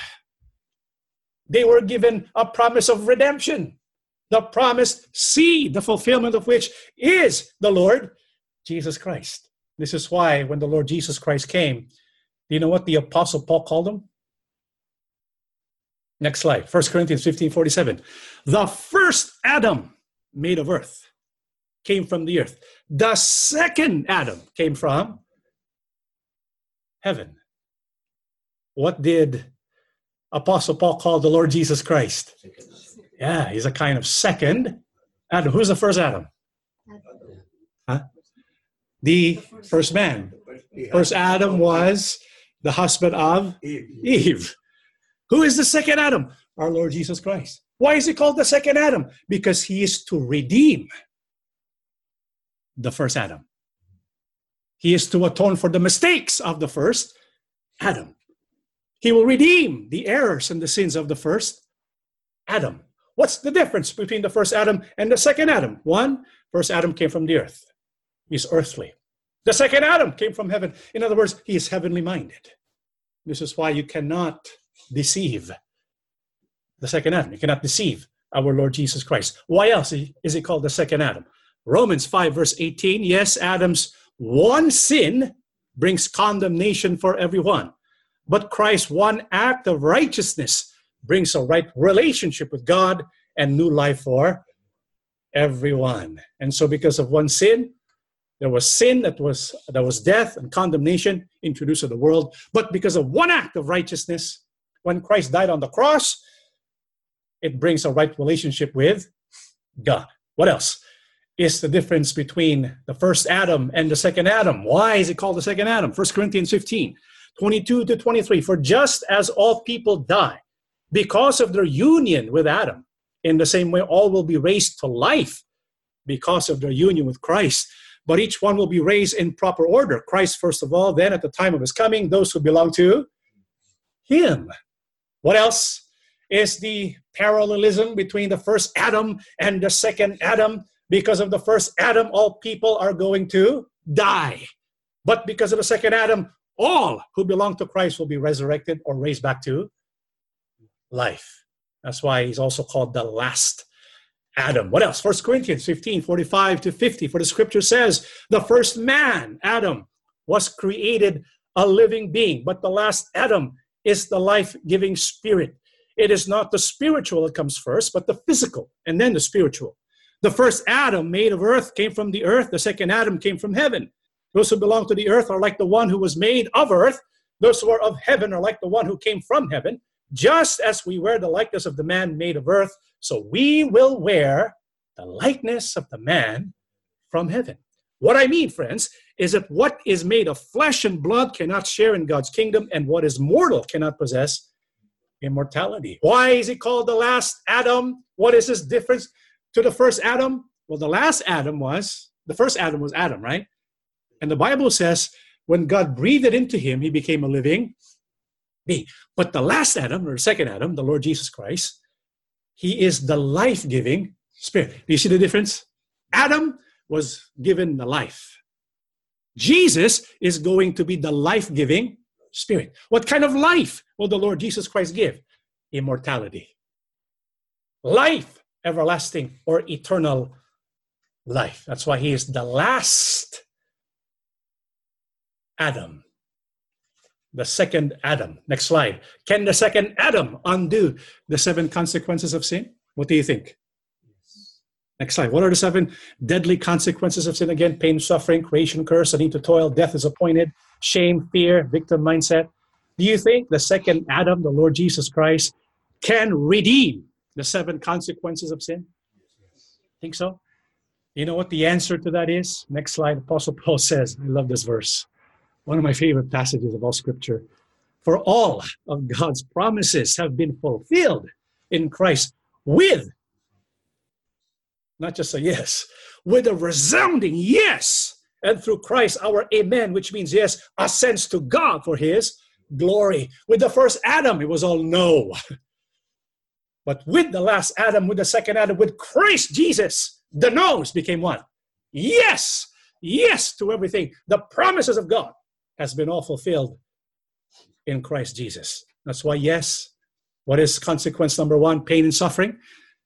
They were given a promise of redemption, the promised seed, the fulfillment of which is the Lord Jesus Christ. This is why when the Lord Jesus Christ came, do you know what the Apostle Paul called him? Next slide. 1 Corinthians 15 47. The first Adam made of earth came from the earth. The second Adam came from heaven. What did Apostle Paul call the Lord Jesus Christ? Yeah, he's a kind of second Adam. Who's the first Adam? Huh? The first man. First Adam was the husband of Eve. Who is the second Adam? Our Lord Jesus Christ. Why is he called the second Adam? Because he is to redeem the first Adam. He is to atone for the mistakes of the first Adam. He will redeem the errors and the sins of the first Adam. What's the difference between the first Adam and the second Adam? One, first Adam came from the earth. He's earthly. The second Adam came from heaven. In other words, he is heavenly minded. This is why you cannot deceive the second Adam. You cannot deceive our Lord Jesus Christ. Why else is he called the second Adam? Romans 5, verse 18 yes, Adam's one sin brings condemnation for everyone, but Christ's one act of righteousness brings a right relationship with God and new life for everyone. And so, because of one sin, there was sin that was that was death and condemnation introduced to the world. But because of one act of righteousness, when Christ died on the cross, it brings a right relationship with God. What else? is the difference between the first Adam and the second Adam. Why is it called the second Adam? 1 Corinthians 15, 22 to 23. For just as all people die because of their union with Adam, in the same way all will be raised to life because of their union with Christ. But each one will be raised in proper order. Christ, first of all, then at the time of his coming, those who belong to him. What else is the parallelism between the first Adam and the second Adam? because of the first Adam, all people are going to die. But because of the second Adam, all who belong to Christ will be resurrected or raised back to life. That's why he's also called the last Adam. What else? First Corinthians 15, 45 to 50. For the scripture says, the first man, Adam, was created a living being, but the last Adam is the life giving spirit. It is not the spiritual that comes first, but the physical, and then the spiritual. The first Adam made of earth came from the earth, the second Adam came from heaven. Those who belong to the earth are like the one who was made of earth. Those who are of heaven are like the one who came from heaven. Just as we wear the likeness of the man made of earth, so we will wear the likeness of the man from heaven. What I mean, friends, is that what is made of flesh and blood cannot share in God's kingdom, and what is mortal cannot possess immortality. Why is he called the last Adam? What is his difference? to the first Adam? Well, the last Adam was, the first Adam was Adam, right? And the Bible says when God breathed into him, he became a living being. But the last Adam, or second Adam, the Lord Jesus Christ, he is the life giving spirit. Do you see the difference? Adam was given the life. Jesus is going to be the life giving spirit. What kind of life will the Lord Jesus Christ give? Immortality. Life everlasting or eternal life. That's why he is the last Adam. The second Adam. Next slide. Can the second Adam undo the seven consequences of sin? What do you think? Next slide. What are the seven deadly consequences of sin again? Pain, suffering, creation, curse, a need to toil, death is appointed, shame, fear, victim mindset. Do you think the second Adam, the Lord Jesus Christ, can redeem the seven consequences of sin? Think so? You know what the answer to that is? Next slide, Apostle Paul says, I love this verse, one of my favorite passages of all scripture. For all of God's promises have been fulfilled in Christ with, not just a yes, with a resounding yes. And through Christ, our amen, which means yes, ascends to God for his glory. With the first Adam, it was all no. But with the last Adam, with the second Adam, with Christ Jesus, the no's became one. Yes, yes to everything. The promises of God has been all fulfilled in Christ Jesus. That's why, yes. What is consequence number one? Pain and suffering.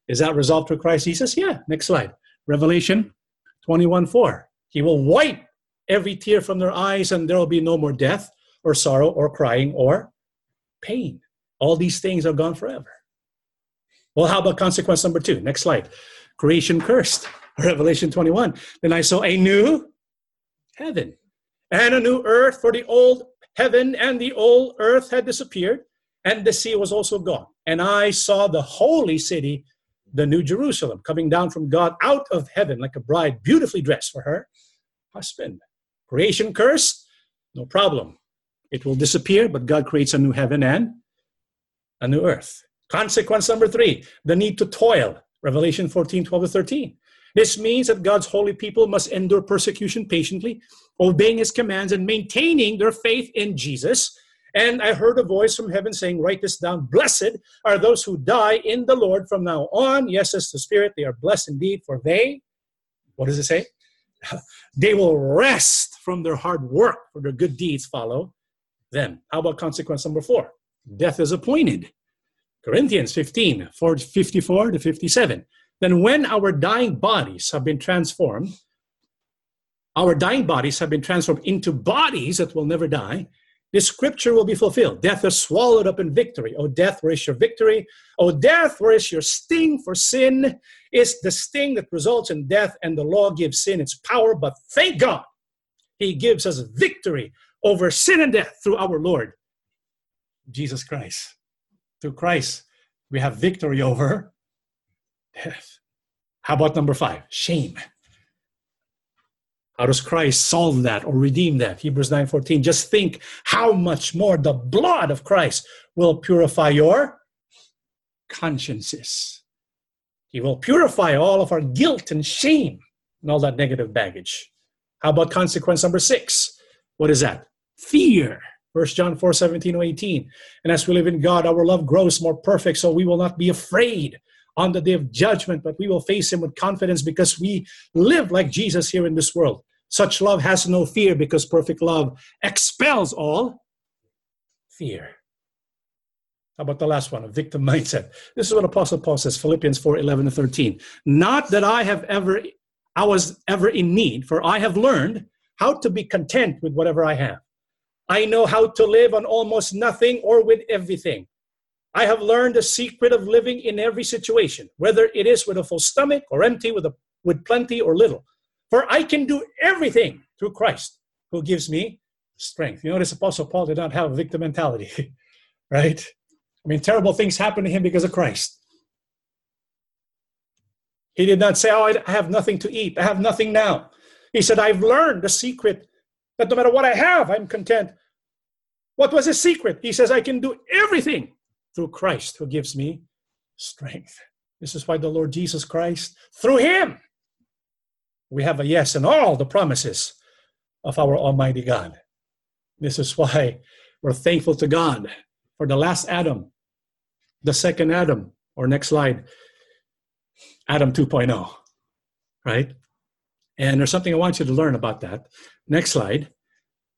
Is that resolved through Christ Jesus? Yeah. Next slide. Revelation 21 4. He will wipe every tear from their eyes, and there will be no more death, or sorrow, or crying, or pain. All these things are gone forever. Well, how about consequence number two? Next slide. Creation cursed. Revelation 21. Then I saw a new heaven and a new earth, for the old heaven and the old earth had disappeared, and the sea was also gone. And I saw the holy city, the new Jerusalem, coming down from God out of heaven like a bride beautifully dressed for her husband. Creation curse, No problem. It will disappear, but God creates a new heaven and a new earth. Consequence number three the need to toil. Revelation 14, 12 to 13. This means that God's holy people must endure persecution patiently, obeying his commands and maintaining their faith in Jesus. And I heard a voice from heaven saying, Write this down. Blessed are those who die in the Lord from now on. Yes, as the Spirit, they are blessed indeed, for they, what does it say? they will rest from their hard work, for their good deeds follow them. How about consequence number four? Death is appointed. Corinthians 15, 54 to 57. Then, when our dying bodies have been transformed, our dying bodies have been transformed into bodies that will never die, this scripture will be fulfilled. Death is swallowed up in victory. O death, where is your victory? O death, where is your sting? For sin is the sting that results in death, and the law gives sin its power. But thank God, He gives us victory over sin and death through our Lord, Jesus Christ. Through Christ, we have victory over death. How about number five? Shame. How does Christ solve that or redeem that? Hebrews 9:14. Just think how much more the blood of Christ will purify your consciences. He will purify all of our guilt and shame and all that negative baggage. How about consequence number six? What is that? Fear. 1 John 4 17 18. And as we live in God, our love grows more perfect, so we will not be afraid on the day of judgment, but we will face him with confidence because we live like Jesus here in this world. Such love has no fear because perfect love expels all fear. How about the last one, a victim mindset? This is what Apostle Paul says, Philippians 4 11 to 13. Not that I have ever, I was ever in need, for I have learned how to be content with whatever I have. I know how to live on almost nothing or with everything. I have learned the secret of living in every situation, whether it is with a full stomach or empty, with, a, with plenty or little. For I can do everything through Christ who gives me strength. You notice Apostle Paul did not have victim mentality, right? I mean, terrible things happened to him because of Christ. He did not say, Oh, I have nothing to eat. I have nothing now. He said, I've learned the secret that no matter what I have, I'm content. What was his secret? He says, I can do everything through Christ who gives me strength. This is why the Lord Jesus Christ, through him, we have a yes in all the promises of our Almighty God. This is why we're thankful to God for the last Adam, the second Adam, or next slide, Adam 2.0, right? And there's something I want you to learn about that. Next slide.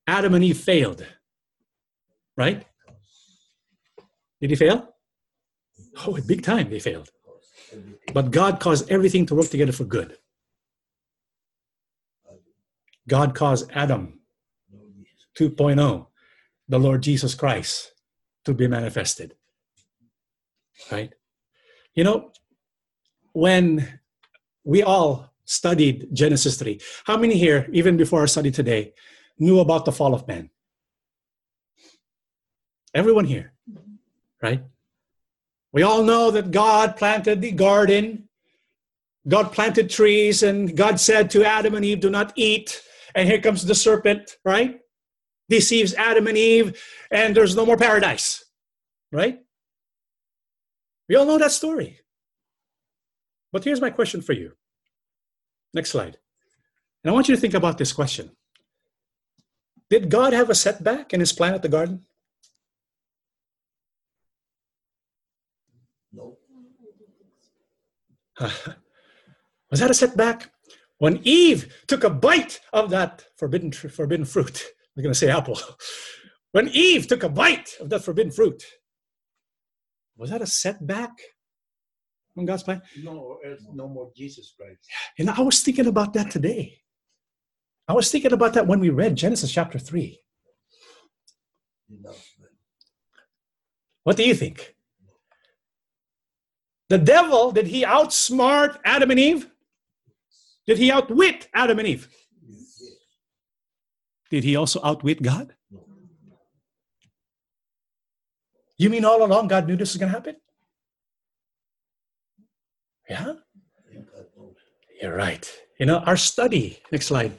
Adam and Eve failed, right? Did he fail? Oh, big time they failed. But God caused everything to work together for good. God caused Adam 2.0, the Lord Jesus Christ, to be manifested. Right? You know, when we all studied Genesis 3, how many here, even before our study today, knew about the fall of man? Everyone here right? We all know that God planted the garden, God planted trees, and God said to Adam and Eve, Do not eat. And here comes the serpent, right? Deceives Adam and Eve, and there's no more paradise, right? We all know that story. But here's my question for you. Next slide. And I want you to think about this question Did God have a setback in his plan at the garden? Was that a setback? When Eve took a bite of that forbidden, forbidden fruit, I'm going to say apple. When Eve took a bite of that forbidden fruit, was that a setback on God's plan? No, it's no more Jesus Christ. And I was thinking about that today. I was thinking about that when we read Genesis chapter 3. No. What do you think? The devil, did he outsmart Adam and Eve? Did he outwit Adam and Eve? Did he also outwit God? You mean all along God knew this was going to happen? Yeah? You're right. You know, our study, next slide,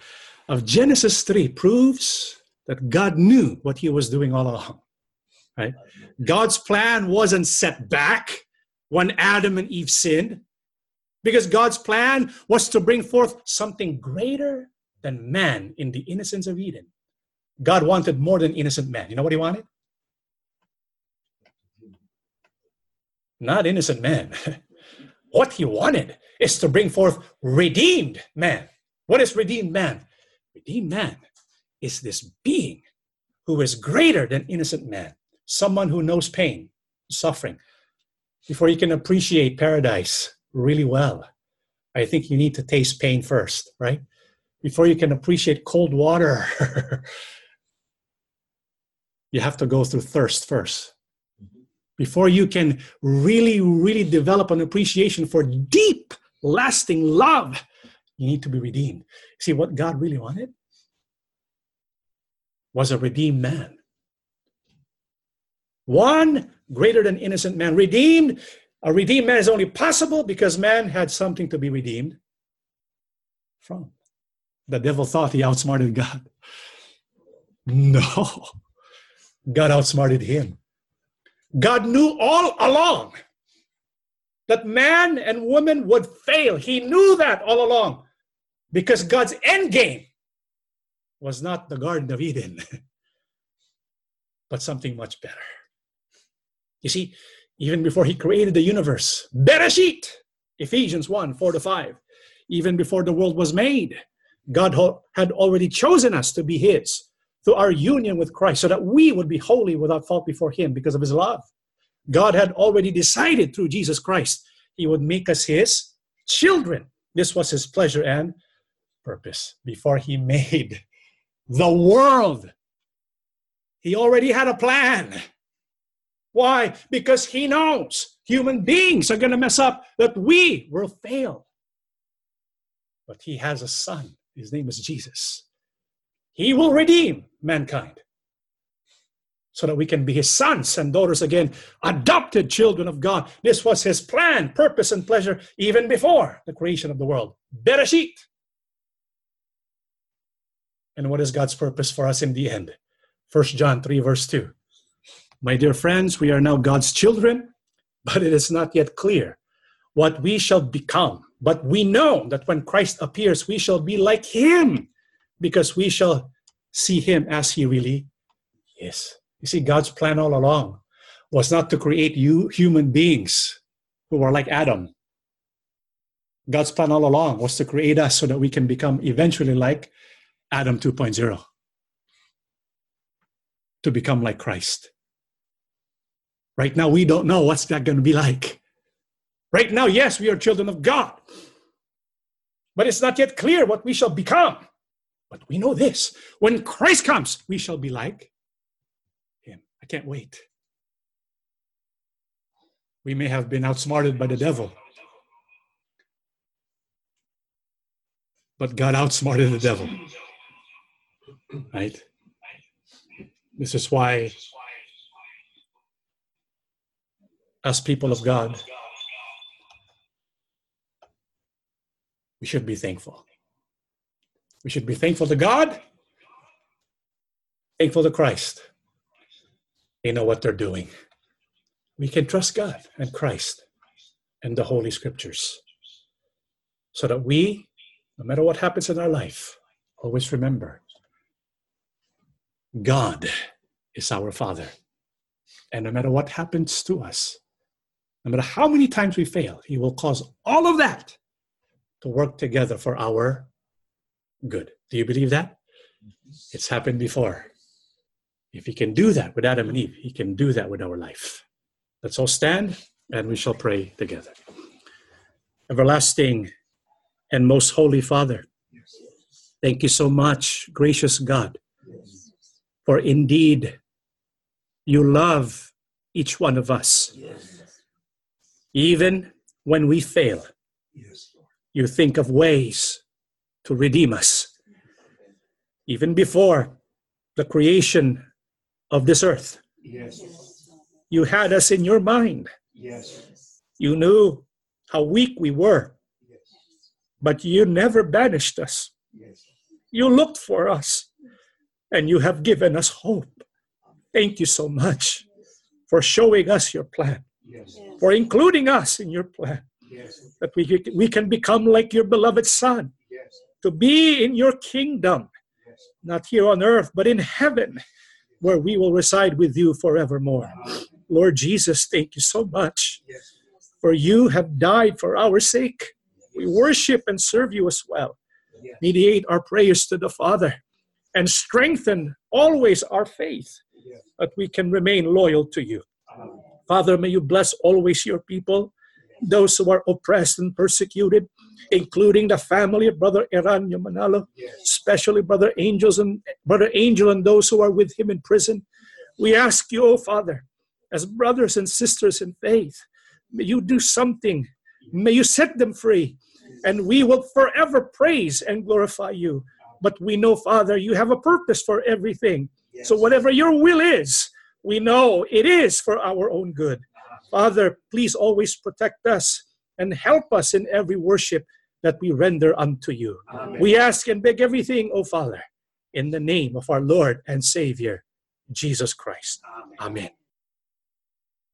of Genesis 3 proves that God knew what he was doing all along. Right? God's plan wasn't set back when Adam and Eve sinned, because God's plan was to bring forth something greater than man in the innocence of Eden. God wanted more than innocent man. You know what he wanted? Not innocent man. what he wanted is to bring forth redeemed man. What is redeemed man? Redeemed man is this being who is greater than innocent man, someone who knows pain, suffering. Before you can appreciate paradise really well, I think you need to taste pain first, right? Before you can appreciate cold water, you have to go through thirst first. Before you can really, really develop an appreciation for deep, lasting love, you need to be redeemed. See, what God really wanted was a redeemed man. One greater than innocent man. Redeemed, a redeemed man is only possible because man had something to be redeemed from. The devil thought he outsmarted God. No. God outsmarted him. God knew all along that man and woman would fail. He knew that all along because God's end game was not the Garden of Eden, but something much better. You see, even before he created the universe, Bereshit, Ephesians 1 4 to 5, even before the world was made, God had already chosen us to be his through our union with Christ so that we would be holy without fault before him because of his love. God had already decided through Jesus Christ he would make us his children. This was his pleasure and purpose before he made the world. He already had a plan. Why? Because he knows human beings are going to mess up, that we will fail. But he has a son. His name is Jesus. He will redeem mankind so that we can be his sons and daughters again, adopted children of God. This was his plan, purpose, and pleasure even before the creation of the world. Bereshit. And what is God's purpose for us in the end? 1 John 3, verse 2. My dear friends, we are now God's children, but it is not yet clear what we shall become. But we know that when Christ appears, we shall be like him because we shall see him as he really is. You see, God's plan all along was not to create you human beings who are like Adam. God's plan all along was to create us so that we can become eventually like Adam 2.0, to become like Christ. Right now, we don't know what's that going to be like. Right now, yes, we are children of God, but it's not yet clear what we shall become. But we know this when Christ comes, we shall be like him. I can't wait. We may have been outsmarted by the devil, but God outsmarted the devil. Right? This is why, as people of God, we should be thankful. We should be thankful to God, thankful to Christ. They know what they're doing. we can trust God and Christ and the Holy Scriptures so that we, no matter what happens in our life, always remember God is our Father. And no matter what happens to us, no matter how many times we fail, He will cause all of that to work together for our good. Do you believe that? It's happened before. If He can do that with Adam and Eve, He can do that with our life. Let's all stand and we shall pray together. Everlasting and most holy Father, thank you so much, gracious God, for indeed you love each one of us. Even when we fail, you think of ways to redeem us. Even before the creation of this earth, you had us in your mind. You knew how weak we were, but you never banished us. You looked for us, and you have given us hope. Thank you so much for showing us your plan, for including us in your plan, Yes. that we, we can become like your beloved Son, to be in your kingdom, not here on earth, but in heaven, where we will reside with you forevermore. Lord Jesus, thank you so much, for you have died for our sake. We worship and serve you as well. Mediate our prayers to the Father and strengthen always our faith that we can remain loyal to you. Father, may you bless always your people, those who are oppressed and persecuted, including the family of Brother Eraño Manalo, especially Brother Angels and Brother Angel and those who are with him in prison. We ask you, oh Father, as brothers and sisters in faith, may you do something. May you set them free, and we will forever praise and glorify you. But we know, Father, you have a purpose for everything. So, whatever your will is, we know it is for our own good. Father, please always protect us and help us in every worship that we render unto you. We ask and beg everything, O Father, in the name of our Lord and Savior, Jesus Christ. Amen.